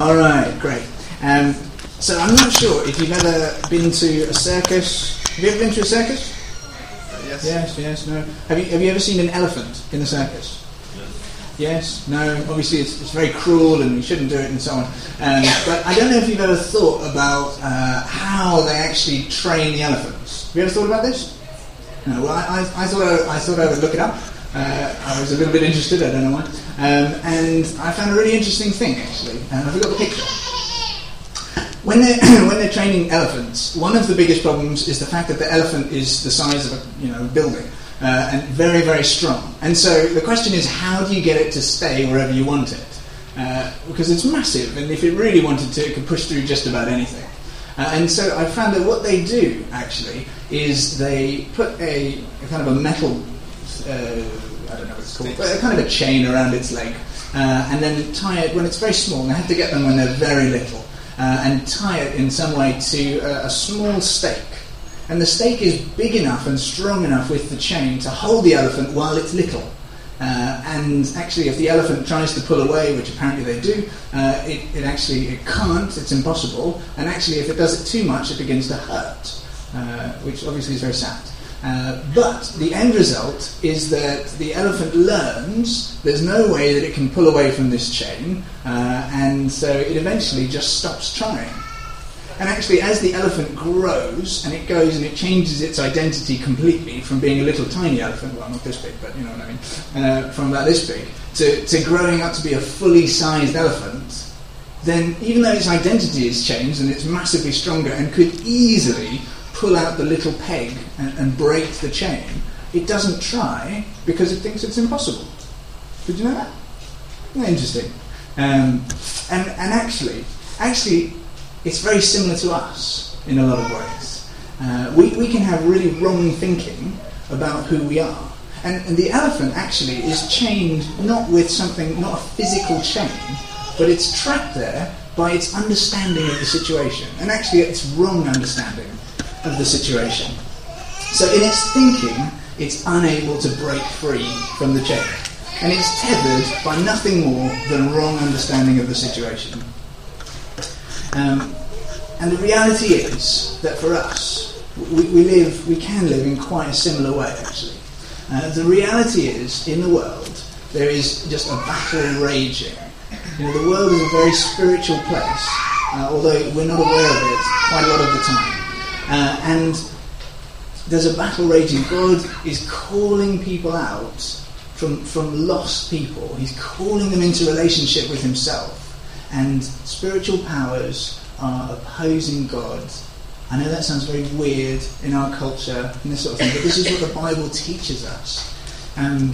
All right, great. Um, so I'm not sure if you've ever been to a circus. Have you ever been to a circus? Yes. Yes, yes, no. Have you, have you ever seen an elephant in a circus? Yes, no. Obviously, it's, it's very cruel and you shouldn't do it and so on. Um, but I don't know if you've ever thought about uh, how they actually train the elephants. Have you ever thought about this? No. Well, I, I, I thought I, I thought I would look it up. Uh, I was a little bit interested. I don't know why. Um, and I found a really interesting thing actually. And I've got the picture. When they're, when they're training elephants, one of the biggest problems is the fact that the elephant is the size of a you know, building uh, and very, very strong. And so the question is, how do you get it to stay wherever you want it? Uh, because it's massive, and if it really wanted to, it could push through just about anything. Uh, and so I found that what they do actually is they put a, a kind of a metal, I don't know what it's called, but kind of a chain around its leg, uh, and then tie it when it's very small. And they have to get them when they're very little uh, and tie it in some way to a, a small stake. And the stake is big enough and strong enough with the chain to hold the elephant while it's little. Uh, and actually, if the elephant tries to pull away, which apparently they do, uh, it, it, actually it can't. It's impossible. And actually, if it does it too much, it begins to hurt, uh, which obviously is very sad. Uh, but the end result is that the elephant learns there's no way that it can pull away from this chain, uh, and so it eventually just stops trying. And actually, as the elephant grows and it goes and it changes its identity completely from being a little tiny elephant, well, not this big, but you know what I mean, uh, from about this big, to, to growing up to be a fully sized elephant, then even though its identity has changed and it's massively stronger and could easily pull out the little peg and, and break the chain, it doesn't try because it thinks it's impossible. Did you know that? Interesting? Um, and, and actually, actually, it's very similar to us in a lot of ways. Uh, we, we can have really wrong thinking about who we are. And, and the elephant actually is chained not with something, not a physical chain, but it's trapped there by its understanding of the situation. And actually, its wrong understanding of the situation. So in its thinking, it's unable to break free from the chain. And it's tethered by nothing more than a wrong understanding of the situation. Um, and the reality is that for us, we, we, live, we can live in quite a similar way actually. Uh, the reality is, in the world, there is just a battle raging. You know, the world is a very spiritual place, uh, although we're not aware of it quite a lot of the time. Uh, and there's a battle raging. God is calling people out from, from lost people. He's calling them into relationship with Himself. And spiritual powers are opposing God. I know that sounds very weird in our culture and this sort of thing, but this is what the Bible teaches us. Um,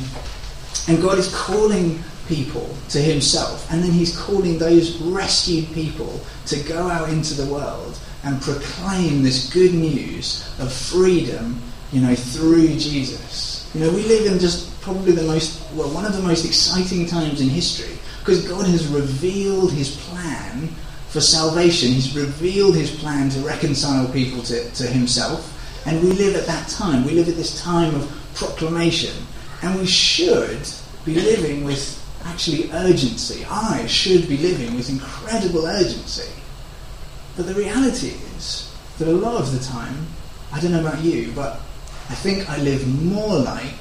and God is calling people to Himself, and then He's calling those rescued people to go out into the world and proclaim this good news of freedom, you know, through Jesus. You know, we live in just probably the most, well, one of the most exciting times in history because God has revealed his plan for salvation. He's revealed his plan to reconcile people to, to himself. And we live at that time. We live at this time of proclamation. And we should be living with actually urgency. I should be living with incredible urgency. But the reality is that a lot of the time, I don't know about you, but I think I live more like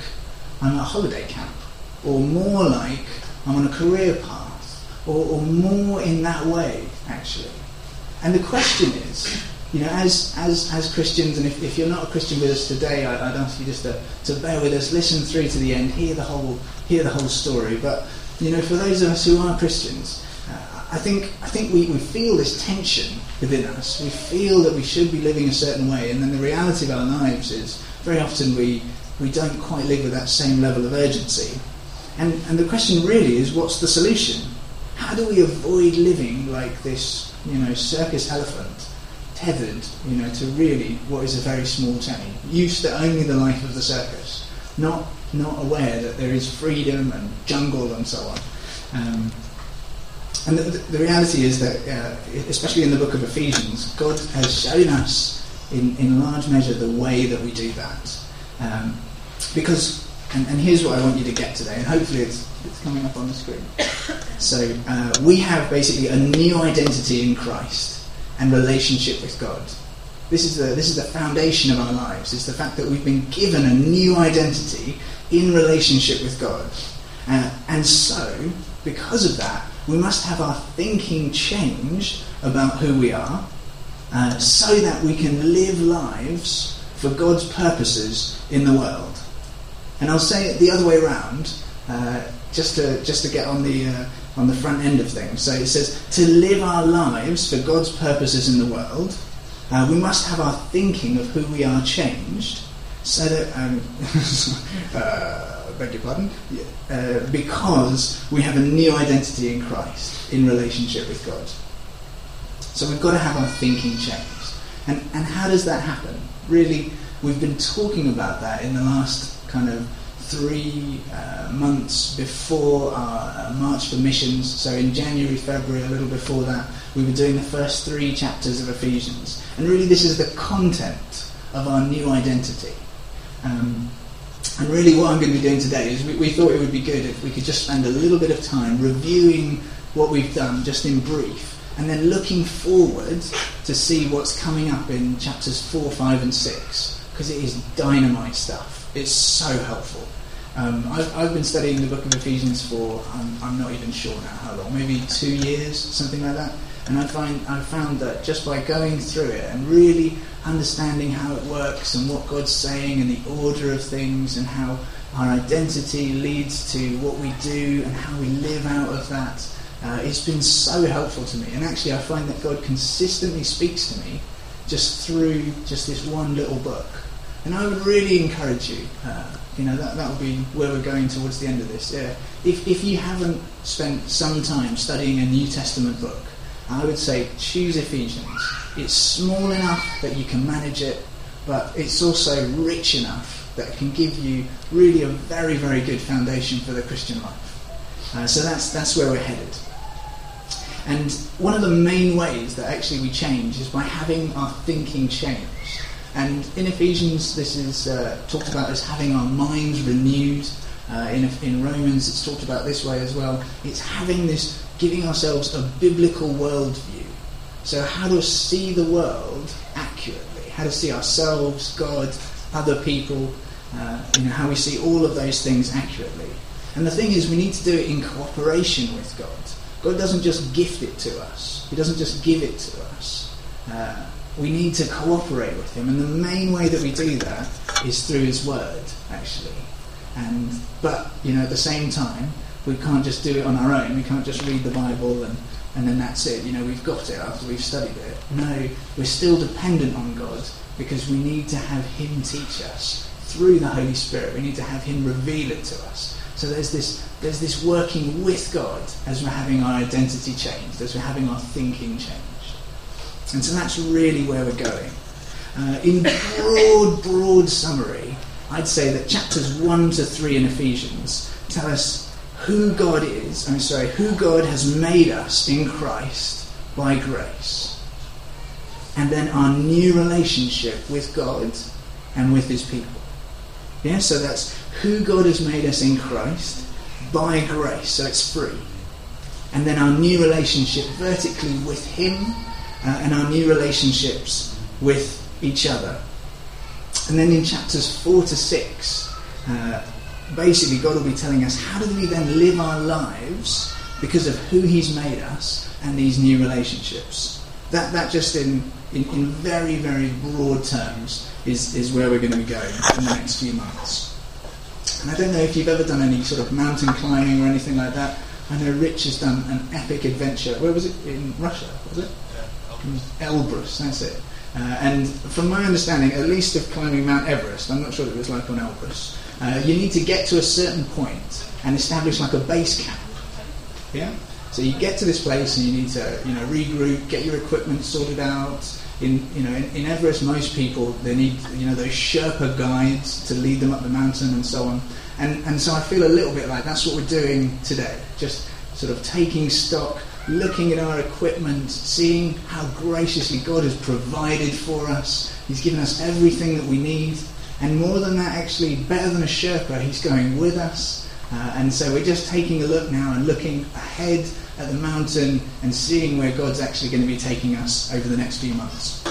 I'm at a holiday camp, or more like I'm on a career path, or, or more in that way, actually. And the question is, you know, as, as, as Christians, and if, if you're not a Christian with us today, I, would ask you just to, to bear with us, listen through to the end, hear the whole, hear the whole story. But, you know, for those of us who are Christians, uh, I think, I think we, we feel this tension within us. We feel that we should be living a certain way, and then the reality of our lives is very often we, we don't quite live with that same level of urgency. And, and the question really is what's the solution? How do we avoid living like this, you know, circus elephant, tethered, you know, to really what is a very small chain, used to only the life of the circus, not, not aware that there is freedom and jungle and so on. Um, and the, the, reality is that, uh, especially in the book of Ephesians, God has shown us in, in large measure the way that we do that. Um, because, and, and, here's what I want you to get today, and hopefully it's It's coming up on the screen. So uh, we have basically a new identity in Christ and relationship with God. This is the this is the foundation of our lives. It's the fact that we've been given a new identity in relationship with God, uh, and so because of that, we must have our thinking changed about who we are, uh, so that we can live lives for God's purposes in the world. And I'll say it the other way around, uh, just to just to get on the uh, on the front end of things. So it says to live our lives for God's purposes in the world. Uh, we must have our thinking of who we are changed, so that um, uh, beg your pardon, uh, because we have a new identity in Christ in relationship with God. So we've got to have our thinking changed. And, and how does that happen? Really, we've been talking about that in the last kind of three uh, months before our uh, March for Missions. So in January, February, a little before that, we were doing the first three chapters of Ephesians. And really, this is the content of our new identity. Um, and really, what I'm going to be doing today is we, we thought it would be good if we could just spend a little bit of time reviewing what we've done, just in brief, and then looking forward to see what's coming up in chapters 4, 5, and 6, because it is dynamite stuff. It's so helpful. Um, I've, I've, been studying the book of Ephesians for, I'm, I'm, not even sure now how long, maybe two years, something like that. And I find I found that just by going through it and really understanding how it works and what God's saying and the order of things and how our identity leads to what we do and how we live out of that, uh, it's been so helpful to me. And actually, I find that God consistently speaks to me just through just this one little book. And I would really encourage you, uh, you know, that, that will be where we're going towards the end of this. Yeah. If, if you haven't spent some time studying a New Testament book, I would say choose Ephesians. It's small enough that you can manage it, but it's also rich enough that it can give you really a very, very good foundation for the Christian life. Uh, so that's, that's where we're headed. And one of the main ways that actually we change is by having our thinking changed. And in Ephesians, this is uh, talked about as having our minds renewed. Uh, in, in Romans, it's talked about this way as well. It's having this, giving ourselves a biblical worldview. So, how to see the world accurately, how to see ourselves, God, other people, uh, you know, how we see all of those things accurately. And the thing is, we need to do it in cooperation with God. God doesn't just gift it to us, He doesn't just give it to us. Uh, we need to cooperate with Him, and the main way that we do that is through His Word, actually. And but you know, at the same time, we can't just do it on our own. We can't just read the Bible and and then that's it. You know, we've got it after we've studied it. No, we're still dependent on God because we need to have Him teach us through the Holy Spirit. We need to have Him reveal it to us. So there's this there's this working with God as we're having our identity changed, as we're having our thinking changed. And so that's really where we're going. Uh, in broad, broad summary, I'd say that chapters 1 to 3 in Ephesians tell us who God is, I'm sorry, who God has made us in Christ by grace. And then our new relationship with God and with his people. Yeah, so that's who God has made us in Christ by grace, so it's free. And then our new relationship vertically with him uh, and our new relationships with each other. And then in chapters 4 to 6, uh, basically God will be telling us how do we then live our lives because of who He's made us and these new relationships. That, that just in, in, in very, very broad terms is, is where we're going to be going in the next few months. And I don't know if you've ever done any sort of mountain climbing or anything like that. I know Rich has done an epic adventure. Where was it? In Russia, was it? Elbrus, that's it. Uh, and from my understanding, at least of climbing Mount Everest, I'm not sure what it was like on Elbrus, uh, you need to get to a certain point and establish like a base camp. Yeah? So you get to this place and you need to, you know, regroup, get your equipment sorted out. In, you know, in, in Everest, most people, they need, you know, those Sherpa guides to lead them up the mountain and so on. And, and so I feel a little bit like that's what we're doing today. Just sort of taking stock, looking at our equipment, seeing how graciously God has provided for us. He's given us everything that we need. And more than that, actually, better than a Sherpa, He's going with us. Uh, and so we're just taking a look now and looking ahead at the mountain and seeing where God's actually going to be taking us over the next few months.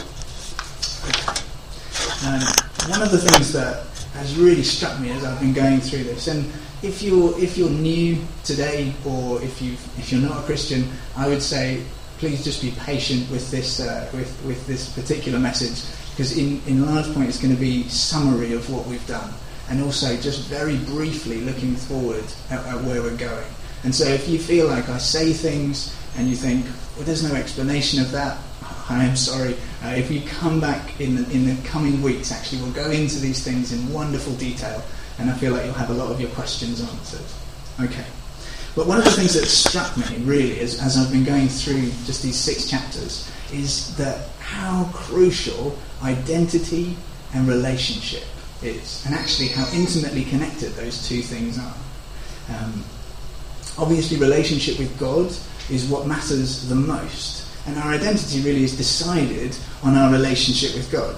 Um, one of the things that has really struck me as I've been going through this, and if you're if you're new today or if you if you're not a Christian, I would say please just be patient with this uh, with with this particular message because in in large point it's going to be summary of what we've done and also just very briefly looking forward at, at where we're going. And so if you feel like I say things and you think, well, there's no explanation of that, I am sorry. Uh, if you come back in the, in the coming weeks, actually, we'll go into these things in wonderful detail, and I feel like you'll have a lot of your questions answered. Okay. But one of the things that struck me, really, as, as I've been going through just these six chapters, is that how crucial identity and relationship is, and actually how intimately connected those two things are. Um, obviously, relationship with God is what matters the most, and our identity really is decided on our relationship with God.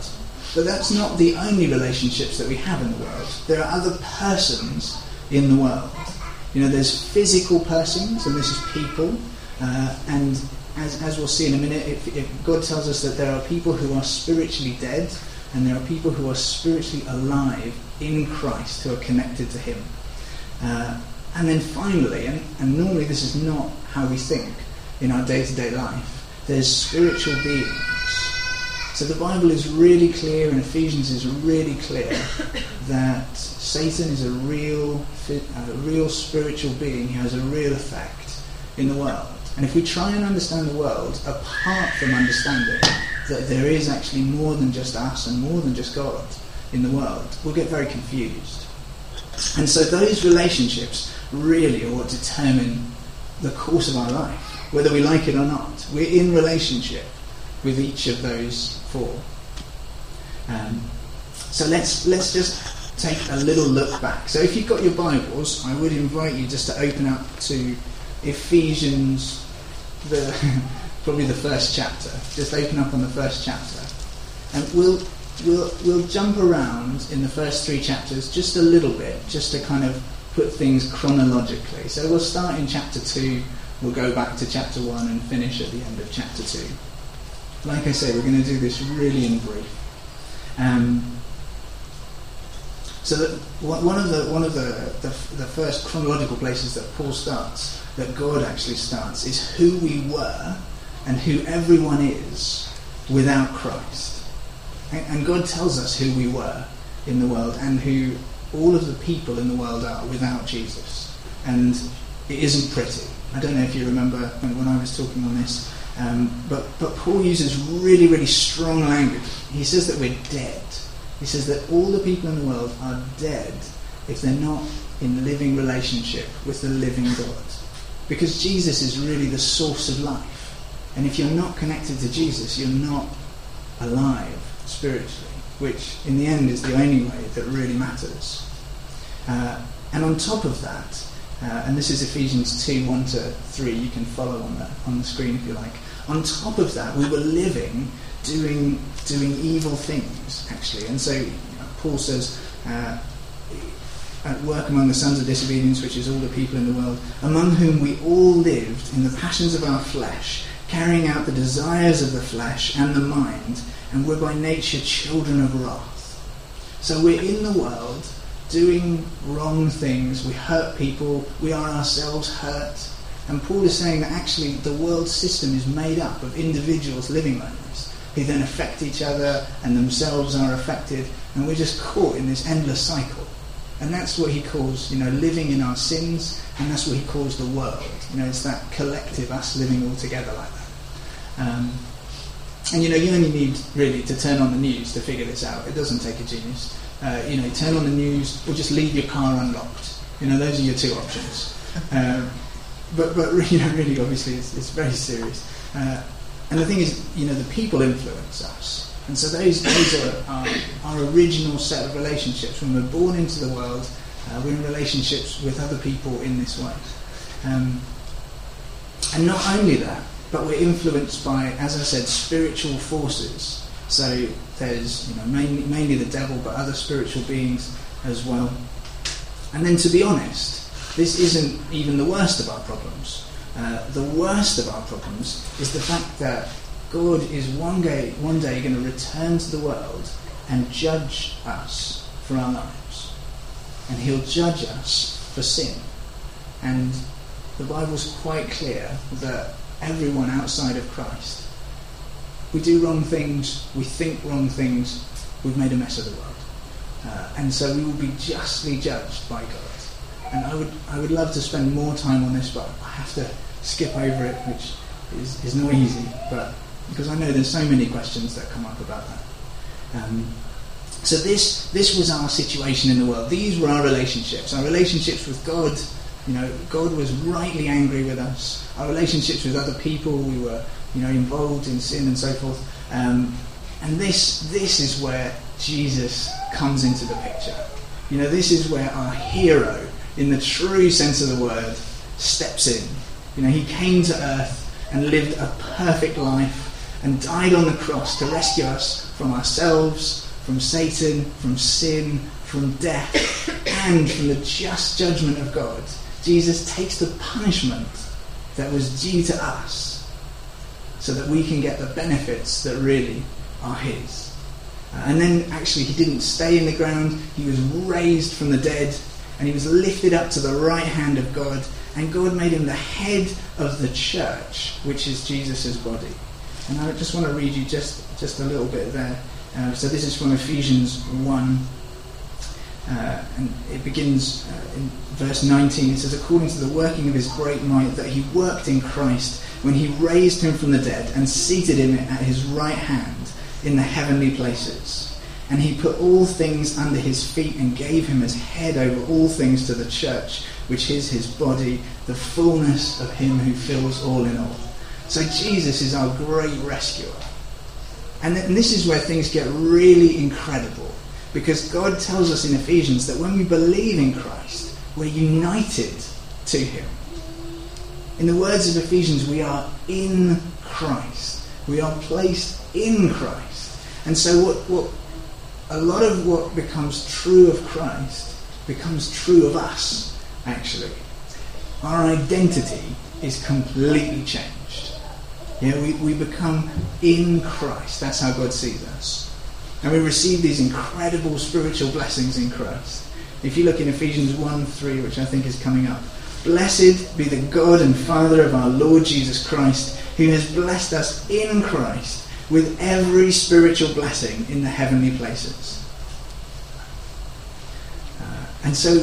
But that's not the only relationships that we have in the world. There are other persons in the world. You know, there's physical persons, and this is people, uh, and as, as we'll see in a minute, if, if God tells us that there are people who are spiritually dead, and there are people who are spiritually alive in Christ who are connected to Him. Uh, and then finally, and, and normally this is not how we think in our day to day life, there's spiritual beings. So the Bible is really clear, and Ephesians is really clear that Satan is a real, a real spiritual being who has a real effect in the world. And if we try and understand the world apart from understanding that there is actually more than just us and more than just God in the world, we'll get very confused. And so those relationships really are what determine the course of our life, whether we like it or not. We're in relationship with each of those four. Um, so let's let's just take a little look back. So if you've got your Bibles, I would invite you just to open up to Ephesians, the probably the first chapter. Just open up on the first chapter. And we'll, we'll, we'll jump around in the first three chapters just a little bit, just to kind of put things chronologically. So we'll start in chapter 2, we'll go back to chapter 1 and finish at the end of chapter 2. Like I say, we're going to do this really in brief. Um, so one of the one of the, the, the first chronological places that Paul starts, that God actually starts, is who we were and who everyone is without Christ. And, God tells us who we were in the world and who all of the people in the world are without Jesus. And it isn't pretty. I don't know if you remember when, I was talking on this, um, but, but Paul uses really, really strong language. He says that we're dead. He says that all the people in the world are dead if they're not in living relationship with the living God. Because Jesus is really the source of life. And if you're not connected to Jesus, you're not alive spiritually, which in the end is the only way that really matters. Uh, and on top of that, uh, and this is Ephesians 2 1 to 3, you can follow on, that, on the screen if you like. On top of that, we were living doing, doing evil things, actually. And so you know, Paul says, uh, at work among the sons of disobedience, which is all the people in the world, among whom we all lived in the passions of our flesh carrying out the desires of the flesh and the mind, and we're by nature children of wrath. So we're in the world doing wrong things, we hurt people, we are ourselves hurt. And Paul is saying that actually the world system is made up of individuals living like this, who then affect each other and themselves are affected, and we're just caught in this endless cycle. And that's what he calls, you know, living in our sins, and that's what he calls the world. You know, it's that collective, us living all together like that. Um, and you know, you only need really to turn on the news to figure this out. It doesn't take a genius. Uh, you know, turn on the news or just leave your car unlocked. You know, those are your two options. Uh, but but you know, really, obviously, it's, it's very serious. Uh, and the thing is, you know, the people influence us. And so those, those are our, our, original set of relationships. When we're born into the world, uh, we're in relationships with other people in this way. Um, and not only that, but we're influenced by, as I said, spiritual forces. So there's you know, mainly, mainly the devil, but other spiritual beings as well. And then to be honest, this isn't even the worst of our problems. Uh, the worst of our problems is the fact that God is one day, one day going to return to the world and judge us for our lives. And He'll judge us for sin. And the Bible's quite clear that everyone outside of Christ, we do wrong things, we think wrong things, we've made a mess of the world. Uh, and so we will be justly judged by God. And I would, I would love to spend more time on this, but I have to skip over it, which is, is not easy, but because I know there's so many questions that come up about that. Um, so this this was our situation in the world. These were our relationships. Our relationships with God. You know, God was rightly angry with us. Our relationships with other people. We were, you know, involved in sin and so forth. Um, and this this is where Jesus comes into the picture. You know, this is where our hero, in the true sense of the word, steps in. You know, he came to earth and lived a perfect life and died on the cross to rescue us from ourselves, from Satan, from sin, from death, and from the just judgment of God. Jesus takes the punishment that was due to us so that we can get the benefits that really are His. Uh, and then actually, He didn't stay in the ground, He was raised from the dead, and He was lifted up to the right hand of God, and God made Him the head of the church, which is Jesus' body. And I just want to read you just, just a little bit there. Uh, so this is from Ephesians 1. Uh, and it begins uh, in verse 19. It says, According to the working of his great might, that he worked in Christ when he raised him from the dead and seated him at his right hand in the heavenly places. And he put all things under his feet and gave him as head over all things to the church, which is his body, the fullness of him who fills all in all. So Jesus is our great rescuer. And, this is where things get really incredible. Because God tells us in Ephesians that when we believe in Christ, we're united to Him. In the words of Ephesians, we are in Christ. We are placed in Christ. And so, what, what a lot of what becomes true of Christ becomes true of us, actually. Our identity is completely changed. Know, we, we become in Christ. That's how God sees us. And we receive these incredible spiritual blessings in Christ. If you look in Ephesians 1 3, which I think is coming up, Blessed be the God and Father of our Lord Jesus Christ, who has blessed us in Christ with every spiritual blessing in the heavenly places. Uh, and so,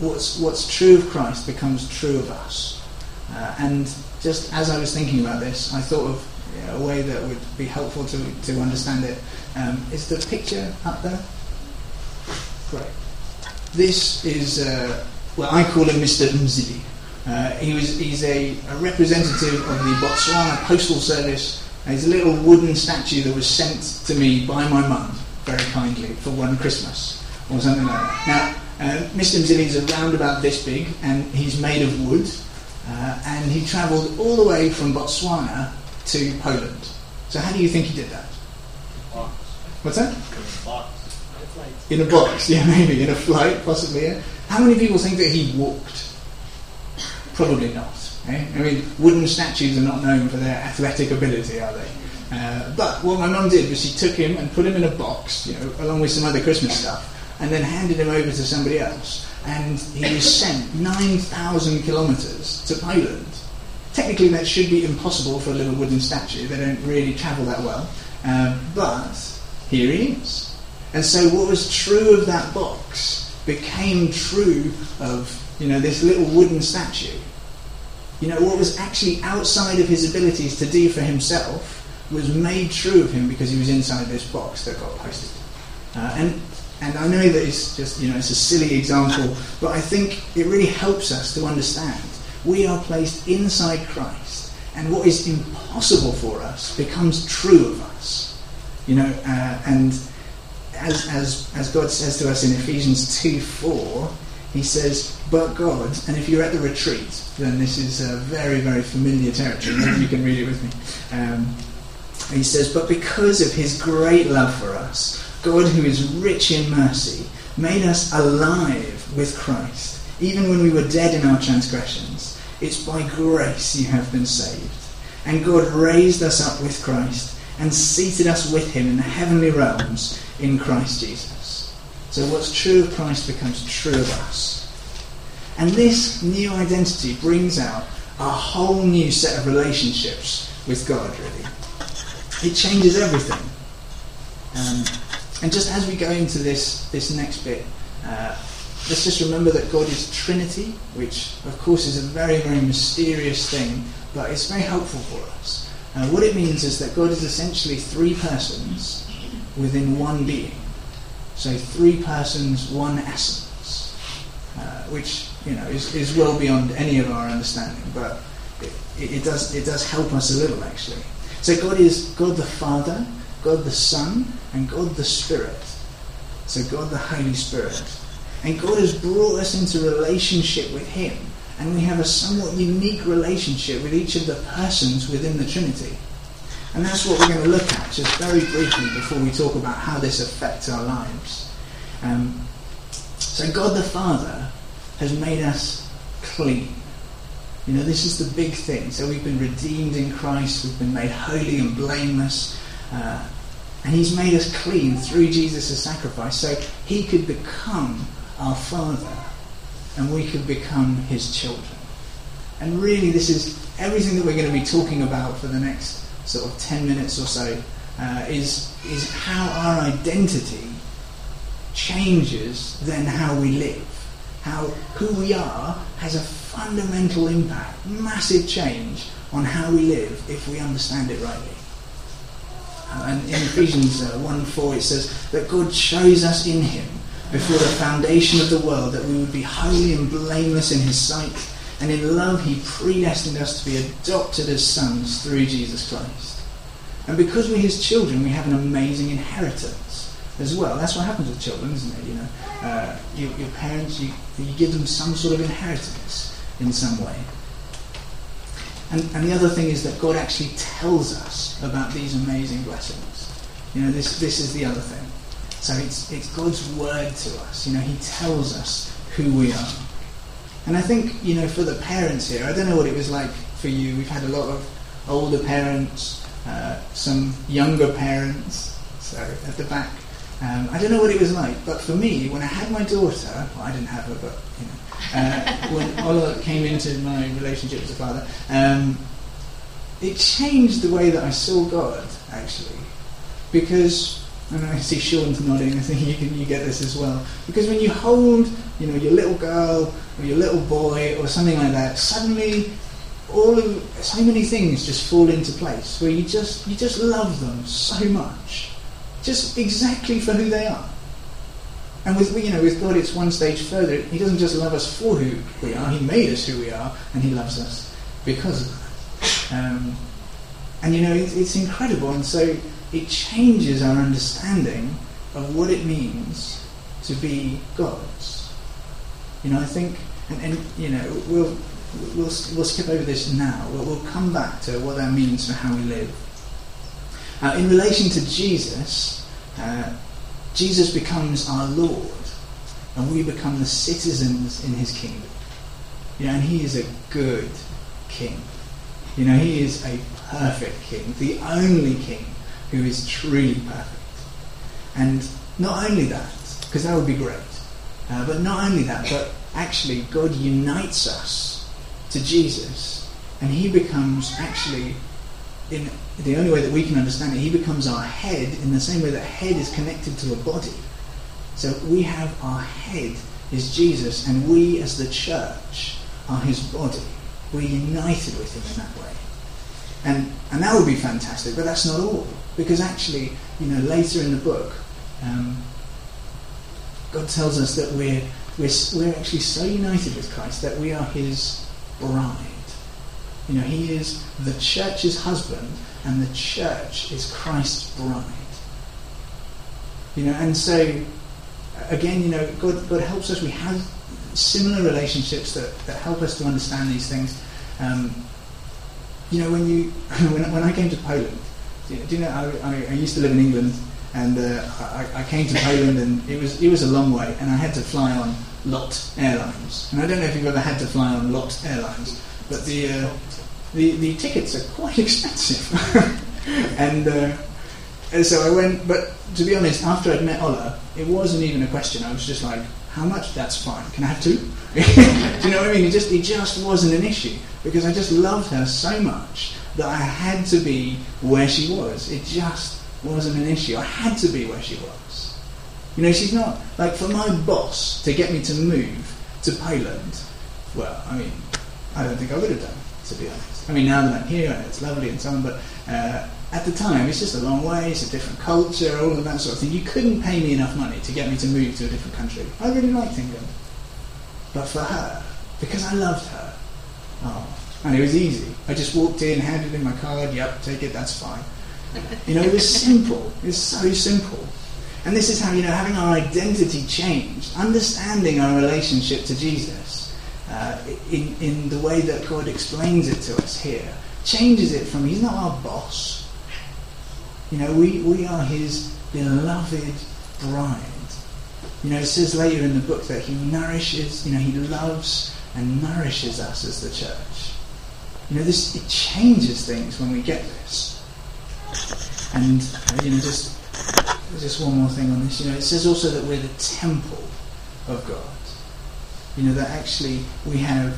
what's, what's true of Christ becomes true of us. Uh, and just as I was thinking about this, I thought of a way that would be helpful to, to understand it. Um, is the picture up there? Great. This is, uh, well, I call him Mr. Mzili. Uh, he was, he's a, a, representative of the Botswana Postal Service. He's a little wooden statue that was sent to me by my mum, very kindly, for one Christmas, or something like that. Now, uh, Mr. Mzili is around about this big, and he's made of wood. Uh, and he travelled all the way from Botswana to Poland. So how do you think he did that? What's that? In a box. In a box, yeah, maybe in a flight, possibly. Yeah. How many people think that he walked? Probably not. Eh? I mean, wooden statues are not known for their athletic ability, are they? Uh, but what my mum did was she took him and put him in a box, you know, along with some other Christmas stuff, and then handed him over to somebody else and he was sent 9,000 kilometres to Poland. Technically, that should be impossible for a little wooden statue. They don't really travel that well. Um, but here he is. And so, what was true of that box became true of you know this little wooden statue. You know what was actually outside of his abilities to do for himself was made true of him because he was inside this box that got posted. Uh, and and I know that it's just, you know, it's a silly example, but I think it really helps us to understand. We are placed inside Christ, and what is impossible for us becomes true of us. You know, uh, and as, as, as God says to us in Ephesians 2 4, he says, but God, and if you're at the retreat, then this is a very, very familiar territory. You can read it with me. Um, he says, but because of his great love for us, God, who is rich in mercy, made us alive with Christ, even when we were dead in our transgressions, it's by grace you have been saved. And God raised us up with Christ and seated us with him in the heavenly realms in Christ Jesus. So what's true of Christ becomes true of us. And this new identity brings out a whole new set of relationships with God, really. It changes everything. Um, and just as we go into this, this next bit, uh, let's just remember that God is Trinity, which of course is a very, very mysterious thing, but it's very helpful for us. Uh, what it means is that God is essentially three persons within one being. So three persons, one essence, uh, which you know is, is well beyond any of our understanding, but it, it, does it does help us a little actually. So God is God the Father, God the Son, and God the Spirit. So God the Holy Spirit. And God has brought us into relationship with Him. And we have a somewhat unique relationship with each of the persons within the Trinity. And that's what we're going to look at just very briefly before we talk about how this affects our lives. Um, so God the Father has made us clean. You know, this is the big thing. So we've been redeemed in Christ, we've been made holy and blameless, uh, and He's made us clean through Jesus' sacrifice so He could become our Father and we could become His children. And really, this is everything that we're going to be talking about for the next sort of 10 minutes or so uh, is, is how our identity changes then how we live. How who we are has a fundamental impact, massive change on how we live if we understand it rightly. And in Ephesians uh, 1 4 it says that God chose us in Him before the foundation of the world that we would be holy and blameless in His sight. And in love, He predestined us to be adopted as sons through Jesus Christ. And because we're His children, we have an amazing inheritance as well. That's what happens with children, isn't it? You know, uh, you, your parents, you, you give them some sort of inheritance in some way. And, and the other thing is that God actually tells us about these amazing blessings. You know, this, this is the other thing. So it's, it's God's word to us. You know, He tells us who we are. And I think, you know, for the parents here, I don't know what it was like for you. We've had a lot of older parents, uh, some younger parents, so at the back. Um, I don't know what it was like, but for me, when I had my daughter, well, I didn't have her, but you know, uh, when Ola came into my relationship as a father, um, it changed the way that I saw God, actually. Because, and I see Sean's nodding, I think you, can, you get this as well. Because when you hold, you know, your little girl or your little boy or something like that, suddenly all of so many things just fall into place where you just you just love them so much, just exactly for who they are. And with you know with God, it's one stage further. He doesn't just love us for who we are; He made us who we are, and He loves us because of that. Um, and you know it's, it's incredible, and so it changes our understanding of what it means to be God's. You know, I think, and, and you know, we'll we'll we'll skip over this now. We'll, we'll come back to what that means for how we live. Uh, in relation to Jesus. Uh, Jesus becomes our Lord, and we become the citizens in his kingdom. You know, and he is a good king. You know, he is a perfect king, the only king who is truly perfect. And not only that, because that would be great, uh, but not only that, but actually God unites us to Jesus, and he becomes actually in the only way that we can understand it, he becomes our head in the same way that head is connected to a body. So we have our head is Jesus, and we as the church are his body. We're united with him in that way. And, and that would be fantastic, but that's not all. Because actually, you know, later in the book, um, God tells us that we're, we're, we're actually so united with Christ that we are his bride. You know, he is the church's husband, and the church is Christ's bride. You know, and so again, you know, God, God helps us. We have similar relationships that, that help us to understand these things. Um, you know, when you when, when I came to Poland, do you, know I, I, I, used to live in England, and uh, I, I, came to Poland, and it was it was a long way, and I had to fly on LOT Airlines. And I don't know if you've ever had to fly on LOT Airlines, but the uh, the, the tickets are quite expensive. and, uh, and so I went, but to be honest, after I'd met Ola, it wasn't even a question. I was just like, how much? That's fine. Can I have two? Do you know what I mean? It just it just wasn't an issue because I just loved her so much that I had to be where she was. It just wasn't an issue. I had to be where she was. You know, she's not like for my boss to get me to move to Poland. Well, I mean, I don't think I would have done, to be honest. I mean, now that I'm here and it's lovely and so on, but uh, at the time, it's just a long way, it's a different culture, all of that sort of thing. You couldn't pay me enough money to get me to move to a different country. I really liked England. But for her, because I loved her, oh, and it was easy. I just walked in, handed in my card, yep, take it, that's fine. You know, it was simple. It was so simple. And this is how, you know, having our identity changed, understanding our relationship to Jesus uh, in, in the way that God explains it to us here, changes it from He's not our boss. You know, we, we are His beloved bride. You know, it says later in the book that He nourishes, you know, He loves and nourishes us as the church. You know, this it changes things when we get this. And you know, just just one more thing on this. You know, it says also that we're the temple of God. You know that actually we have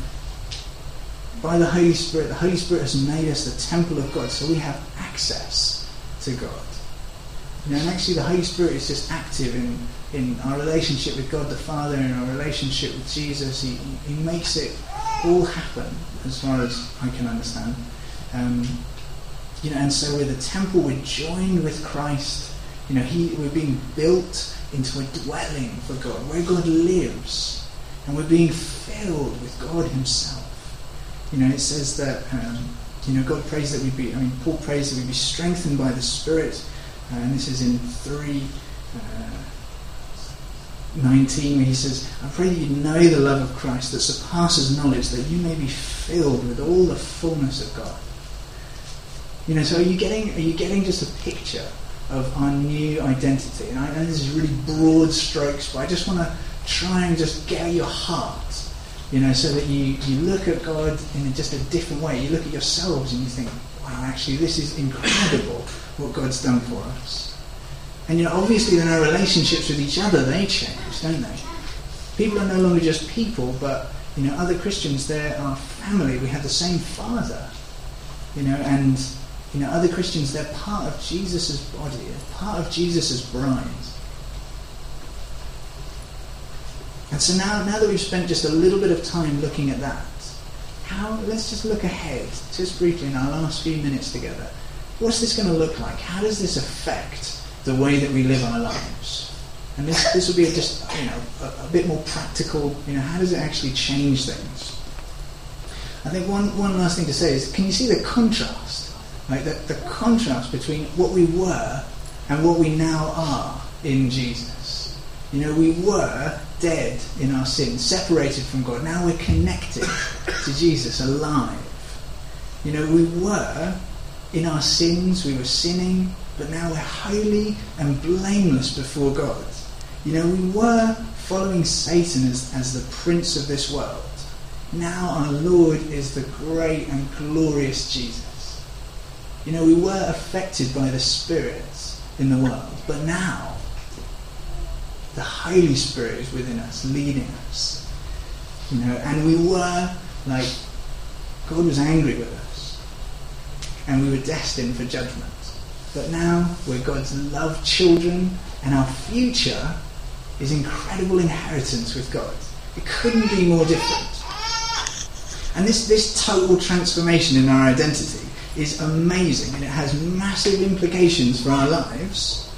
by the Holy Spirit. The Holy Spirit has made us the temple of God, so we have access to God. You know, and actually, the Holy Spirit is just active in in our relationship with God the Father, in our relationship with Jesus. He, he makes it all happen, as far as I can understand. Um, you know, and so we're the temple. We're joined with Christ. You know, he, we're being built into a dwelling for God, where God lives, and we're being filled with God Himself. You know, it says that. Um, you know, God prays that we be. I mean, Paul prays that we be strengthened by the Spirit, uh, and this is in three. Uh, 19, where he says, I pray that you know the love of Christ that surpasses knowledge, that you may be filled with all the fullness of God. You know, so are you getting are you getting just a picture of our new identity? And I know this is really broad strokes, but I just want to try and just get your heart, you know, so that you, you look at God in just a different way. You look at yourselves and you think, wow, actually this is incredible what God's done for us. And you know, obviously then our relationships with each other, they change, don't they? People are no longer just people, but you know, other Christians, they're our family. We have the same father. You know, and you know, other Christians, they're part of Jesus' body, part of Jesus' bride. And so now, now that we've spent just a little bit of time looking at that, how let's just look ahead, just briefly in our last few minutes together. What's this going to look like? How does this affect the way that we live our lives. And this, this will be just you know a, a, bit more practical. You know, how does it actually change things? I think one, one last thing to say is, can you see the contrast? Like the, the contrast between what we were and what we now are in Jesus. You know, we were dead in our sins, separated from God. Now we're connected to Jesus, alive. You know, we were in our sins, we were sinning, but now we're holy and blameless before God. You know, we were following Satan as, as the prince of this world. Now our Lord is the great and glorious Jesus. You know, we were affected by the spirits in the world, but now the Holy Spirit is within us, leading us. You know, and we were like God was angry with us, and we were destined for judgment. But now we're God's loved children, and our future is incredible inheritance with God. It couldn't be more different. And this, this total transformation in our identity is amazing and it has massive implications for our lives.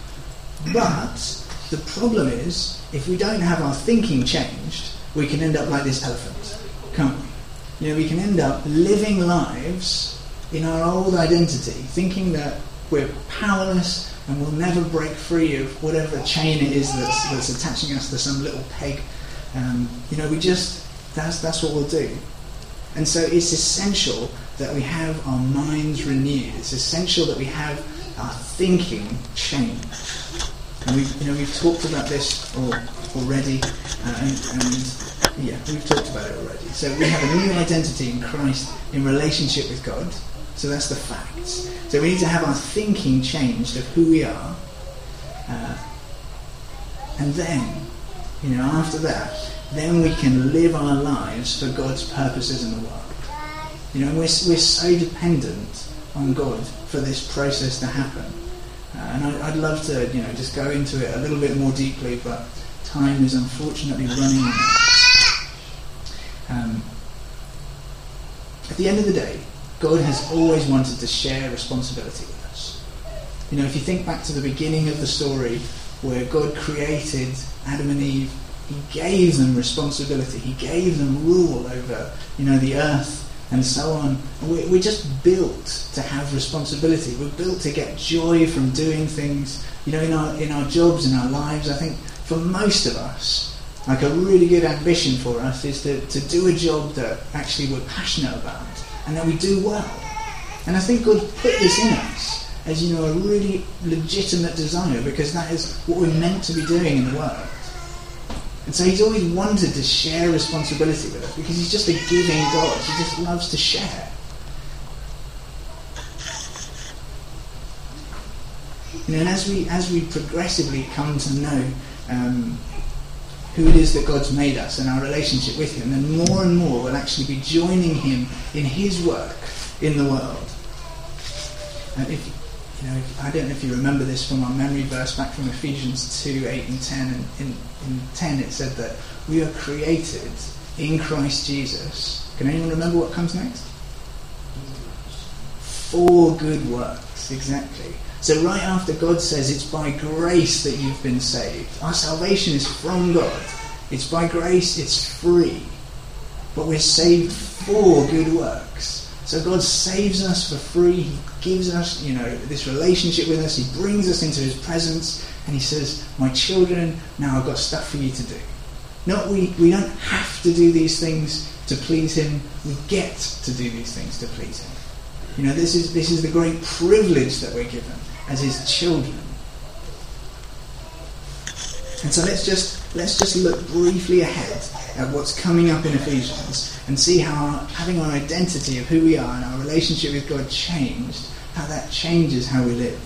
But the problem is, if we don't have our thinking changed, we can end up like this elephant, can't we? You know, we can end up living lives in our old identity, thinking that we're powerless and we'll never break free of whatever chain it is that's, that's attaching us to some little peg. Um, you know, we just, that's, that's what we'll do. And so it's essential that we have our minds renewed. It's essential that we have our thinking changed. And we've, you know, we've talked about this already, uh, and, and yeah, we've talked about it already. So we have a new identity in Christ in relationship with God. So that's the facts. So we need to have our thinking changed of who we are. Uh, and then, you know, after that, then we can live our lives for God's purposes in the world. You know, we're, we're so dependent on God for this process to happen. Uh, and I, would love to, you know, just go into it a little bit more deeply, but time is unfortunately running out. Um, at the end of the day, God has always wanted to share responsibility with us. You know, if you think back to the beginning of the story where God created Adam and Eve he gave them responsibility. He gave them rule over, you know, the earth and so on. We're, we're just built to have responsibility. We're built to get joy from doing things. You know, in our in our jobs, in our lives. I think for most of us, like a really good ambition for us is to, to do a job that actually we're passionate about and that we do well. And I think God put this in us as you know a really legitimate desire because that is what we're meant to be doing in the world. And so he's always wanted to share responsibility with us because he's just a giving God. He just loves to share. You know, and as we as we progressively come to know um, who it is that God's made us and our relationship with Him, then more and more we'll actually be joining Him in His work in the world. And if you know, I don't know if you remember this from our memory verse back from Ephesians 2, 8 and 10. And in, in 10 it said that we are created in Christ Jesus. Can anyone remember what comes next? For good works, exactly. So right after God says it's by grace that you've been saved. Our salvation is from God. It's by grace, it's free. But we're saved for good works. So God saves us for free. He gives us, you know, this relationship with us. He brings us into His presence, and He says, "My children, now I've got stuff for you to do." Not we we don't have to do these things to please Him. We get to do these things to please Him. You know, this is this is the great privilege that we're given as His children. And so let's just let's just look briefly ahead at what's coming up in Ephesians and see how our, having our identity of who we are and our relationship with God changed, how that changes how we live.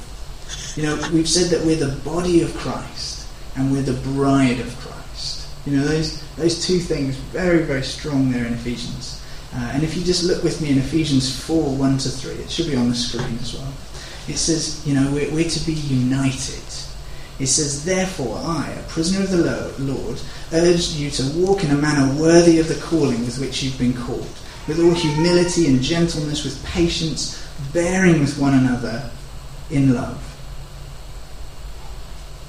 You know, we've said that we're the body of Christ and we're the bride of Christ. You know, those those two things very, very strong there in Ephesians. Uh, and if you just look with me in Ephesians 4, 1 to 3, it should be on the screen as well. It says, you know, we're, we're to be united it says, Therefore, I, a prisoner of the Lord, urge you to walk in a manner worthy of the calling with which you've been called, with all humility and gentleness, with patience, bearing with one another in love.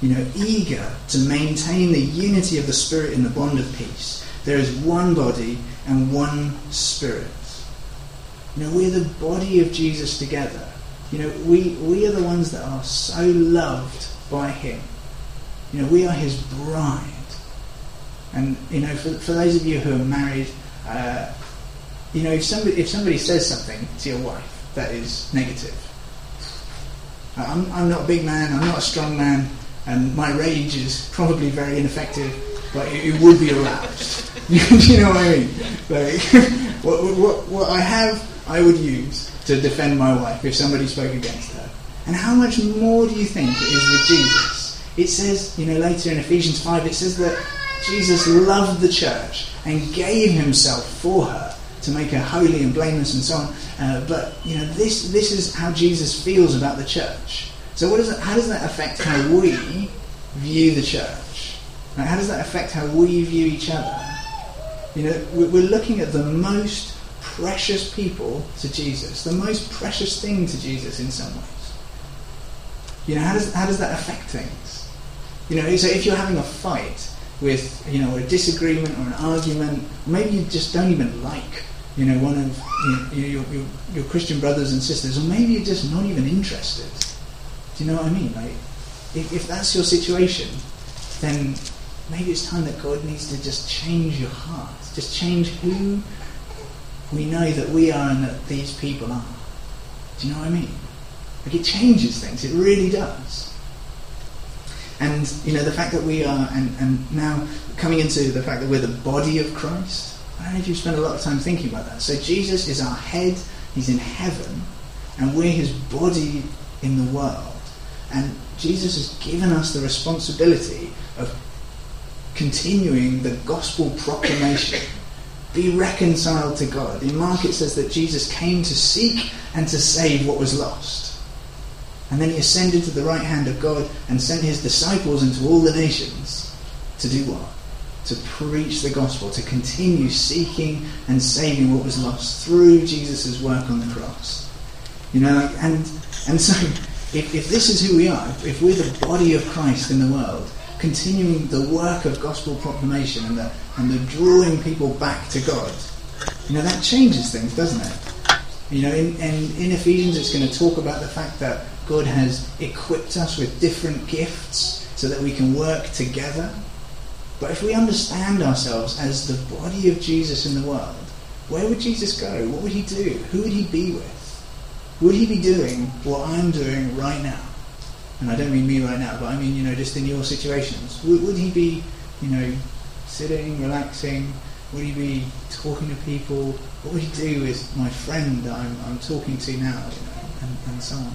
You know, eager to maintain the unity of the Spirit in the bond of peace. There is one body and one Spirit. You know, we're the body of Jesus together. You know, we, we are the ones that are so loved by Him. You know, we are His bride. And, you know, for, for those of you who are married, uh, you know, if somebody, if somebody says something to your wife that is negative, I'm, I'm not a big man, I'm not a strong man, and my rage is probably very ineffective, but it, it would be aroused. you know what I mean? Like, what, what, what I have, I would use to defend my wife if somebody spoke against. And how much more do you think it is with Jesus? It says, you know, later in Ephesians 5, it says that Jesus loved the church and gave himself for her to make her holy and blameless and so on. Uh, but, you know, this, this is how Jesus feels about the church. So what does that, how does that affect how we view the church? Right? How does that affect how we view each other? You know, we're looking at the most precious people to Jesus, the most precious thing to Jesus in some ways. You know, how does, how does that affect things? You know, so if you're having a fight with, you know, a disagreement or an argument, maybe you just don't even like, you know, one of you know, your, your, your Christian brothers and sisters, or maybe you're just not even interested. Do you know what I mean? Like, if, if that's your situation, then maybe it's time that God needs to just change your heart, just change who we know that we are and that these people are. Do you know what I mean? Like it changes things. It really does. And you know the fact that we are, and, and now coming into the fact that we're the body of Christ. I don't know if you've spent a lot of time thinking about that. So Jesus is our head. He's in heaven, and we're His body in the world. And Jesus has given us the responsibility of continuing the gospel proclamation. Be reconciled to God. In Mark it says that Jesus came to seek and to save what was lost. And then he ascended to the right hand of God and sent his disciples into all the nations to do what? To preach the gospel, to continue seeking and saving what was lost through Jesus' work on the cross. You know, and and so if, if this is who we are, if we're the body of Christ in the world, continuing the work of gospel proclamation and the, and the drawing people back to God, you know, that changes things, doesn't it? You know, in, in, in Ephesians, it's going to talk about the fact that God has equipped us with different gifts so that we can work together. But if we understand ourselves as the body of Jesus in the world, where would Jesus go? What would he do? Who would he be with? Would he be doing what I'm doing right now? And I don't mean me right now, but I mean, you know, just in your situations. Would, would he be, you know, sitting, relaxing? Would he be talking to people? What would he do with my friend that I'm, I'm talking to now, you know, and, and so on?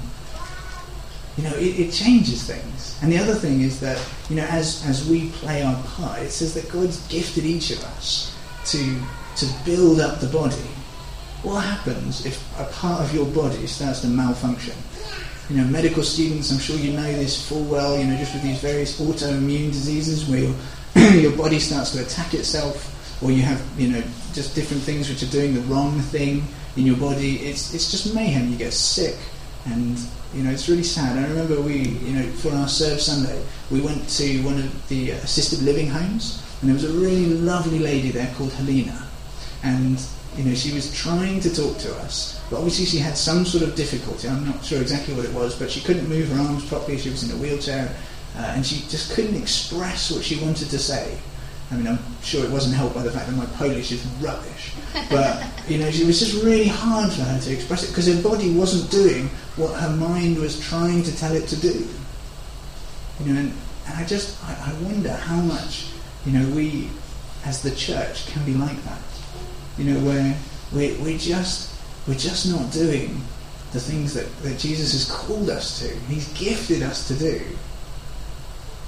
You know, it, it changes things. And the other thing is that, you know, as, as we play our part, it says that God's gifted each of us to, to build up the body what happens if a part of your body starts to malfunction? You know, medical students, I'm sure you know this full well, you know, just with these various autoimmune diseases where your, your body starts to attack itself, or you have, you know, just different things which are doing the wrong thing in your body. It's, it's just mayhem. You get sick, and, you know, it's really sad. I remember we, you know, for our Serve Sunday, we went to one of the assisted living homes, and there was a really lovely lady there called Helena. And you know, she was trying to talk to us, but obviously she had some sort of difficulty. I'm not sure exactly what it was, but she couldn't move her arms properly. She was in a wheelchair, uh, and she just couldn't express what she wanted to say. I mean, I'm sure it wasn't helped by the fact that my Polish is rubbish, but you know, it was just really hard for her to express it because her body wasn't doing what her mind was trying to tell it to do. You know, and, and I just I, I wonder how much you know we, as the church, can be like that you know, where we, we just, we're just not doing the things that, that Jesus has called us to. He's gifted us to do.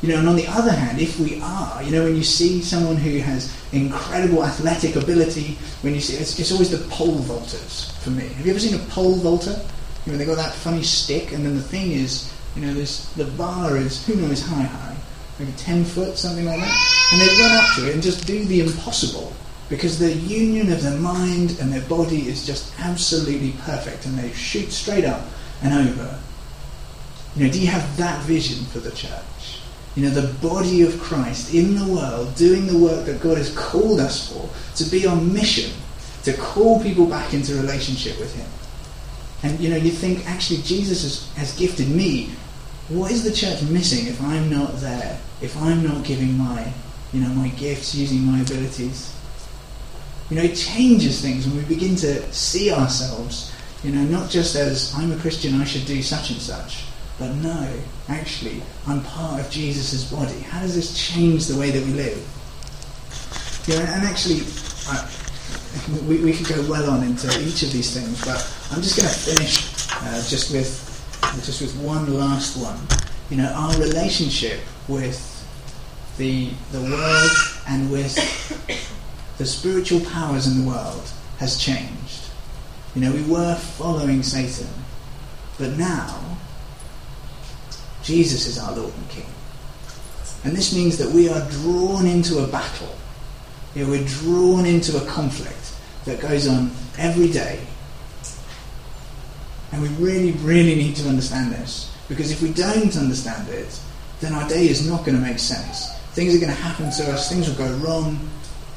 You know, and on the other hand, if we are, you know, when you see someone who has incredible athletic ability, when you see, it's, it's always the pole vaulters for me. Have you ever seen a pole vaulter? You know, they got that funny stick, and then the thing is, you know, this the bar is who knows how high, maybe ten foot, something like that, and they run up to it and just do the impossible because the union of their mind and their body is just absolutely perfect and they shoot straight up and over. You know, do you have that vision for the church? You know, the body of Christ in the world doing the work that God has called us for, to be on mission, to call people back into relationship with Him. And you know, you think actually Jesus has, has gifted me. What is the church missing if I'm not there? If I'm not giving my, you know, my gifts, using my abilities? You know, it changes things when we begin to see ourselves, you know, not just as I'm a Christian, I should do such and such, but no, actually, I'm part of Jesus' body. How does this change the way that we live? You know, and actually, I, we, we could go well on into each of these things, but I'm just going to finish uh, just with just with one last one. You know, our relationship with the the world and with the spiritual powers in the world has changed. You know, we were following Satan, but now Jesus is our Lord and King. And this means that we are drawn into a battle. You know, we're drawn into a conflict that goes on every day. And we really, really need to understand this. Because if we don't understand it, then our day is not going to make sense. Things are going to happen to us, things will go wrong,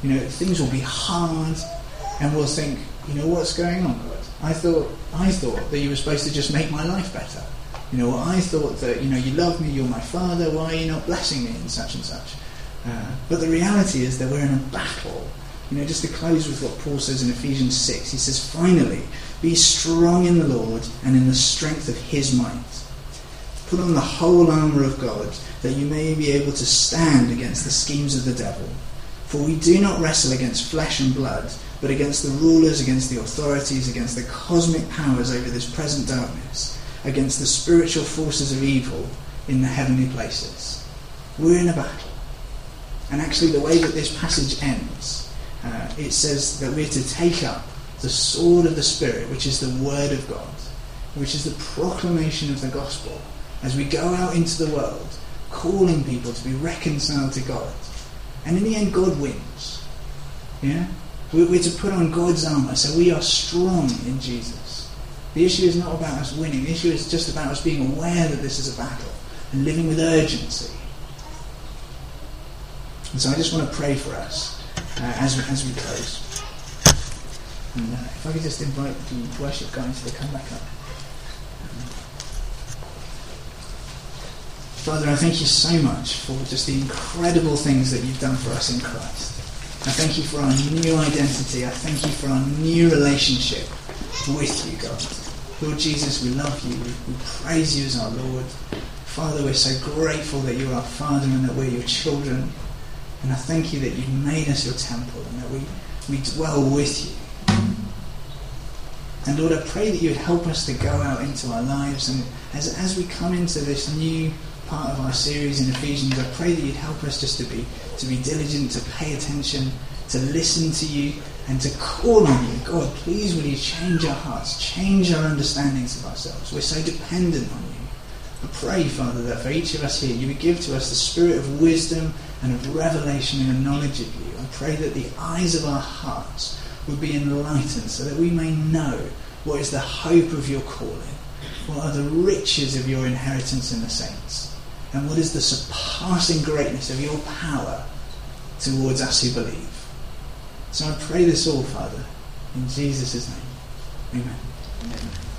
you know, things will be hard, and we'll think, you know, what's going on, God? I thought, I thought that you were supposed to just make my life better. You know, I thought that, you know, you love me, you're my father, why are you not blessing me, and such and such. Uh, but the reality is that we're in a battle You know, just to close with what Paul says in Ephesians 6, he says, Finally, be strong in the Lord and in the strength of his might. Put on the whole armour of God, that you may be able to stand against the schemes of the devil. For we do not wrestle against flesh and blood, but against the rulers, against the authorities, against the cosmic powers over this present darkness, against the spiritual forces of evil in the heavenly places. We're in a battle. And actually, the way that this passage ends, uh, it says that we're to take up the sword of the Spirit, which is the Word of God, which is the proclamation of the gospel, as we go out into the world, calling people to be reconciled to God. And in the end, God wins. Yeah? We're to put on God's armour, so we are strong in Jesus. The issue is not about us winning, the issue is just about us being aware that this is a battle and living with urgency. And so I just want to pray for us uh, as, we, as we close. And uh, if I could just invite the worship guys to come back up. Father, I thank you so much for just the incredible things that you've done for us in Christ. I thank you for our new identity. I thank you for our new relationship with you, God. Lord Jesus, we love you. We, praise you as our Lord. Father, we're so grateful that you're our Father and that we're your children. And I thank you that you've made us your temple and that we, we dwell with you. And Lord, I pray that you would help us to go out into our lives and as, as we come into this new part of our series in Ephesians, I pray that you'd help us just to be to be diligent, to pay attention, to listen to you, and to call on you. God, please will you change our hearts, change our understandings of ourselves. We're so dependent on you. I pray, Father, that for each of us here, you would give to us the spirit of wisdom and of revelation and of knowledge of you. I pray that the eyes of our hearts would be enlightened so that we may know what is the hope of your calling, what are the riches of your inheritance in the saints and what is the surpassing greatness of your power towards us who believe. So I pray this all, Father, in Jesus' name. Amen. Amen.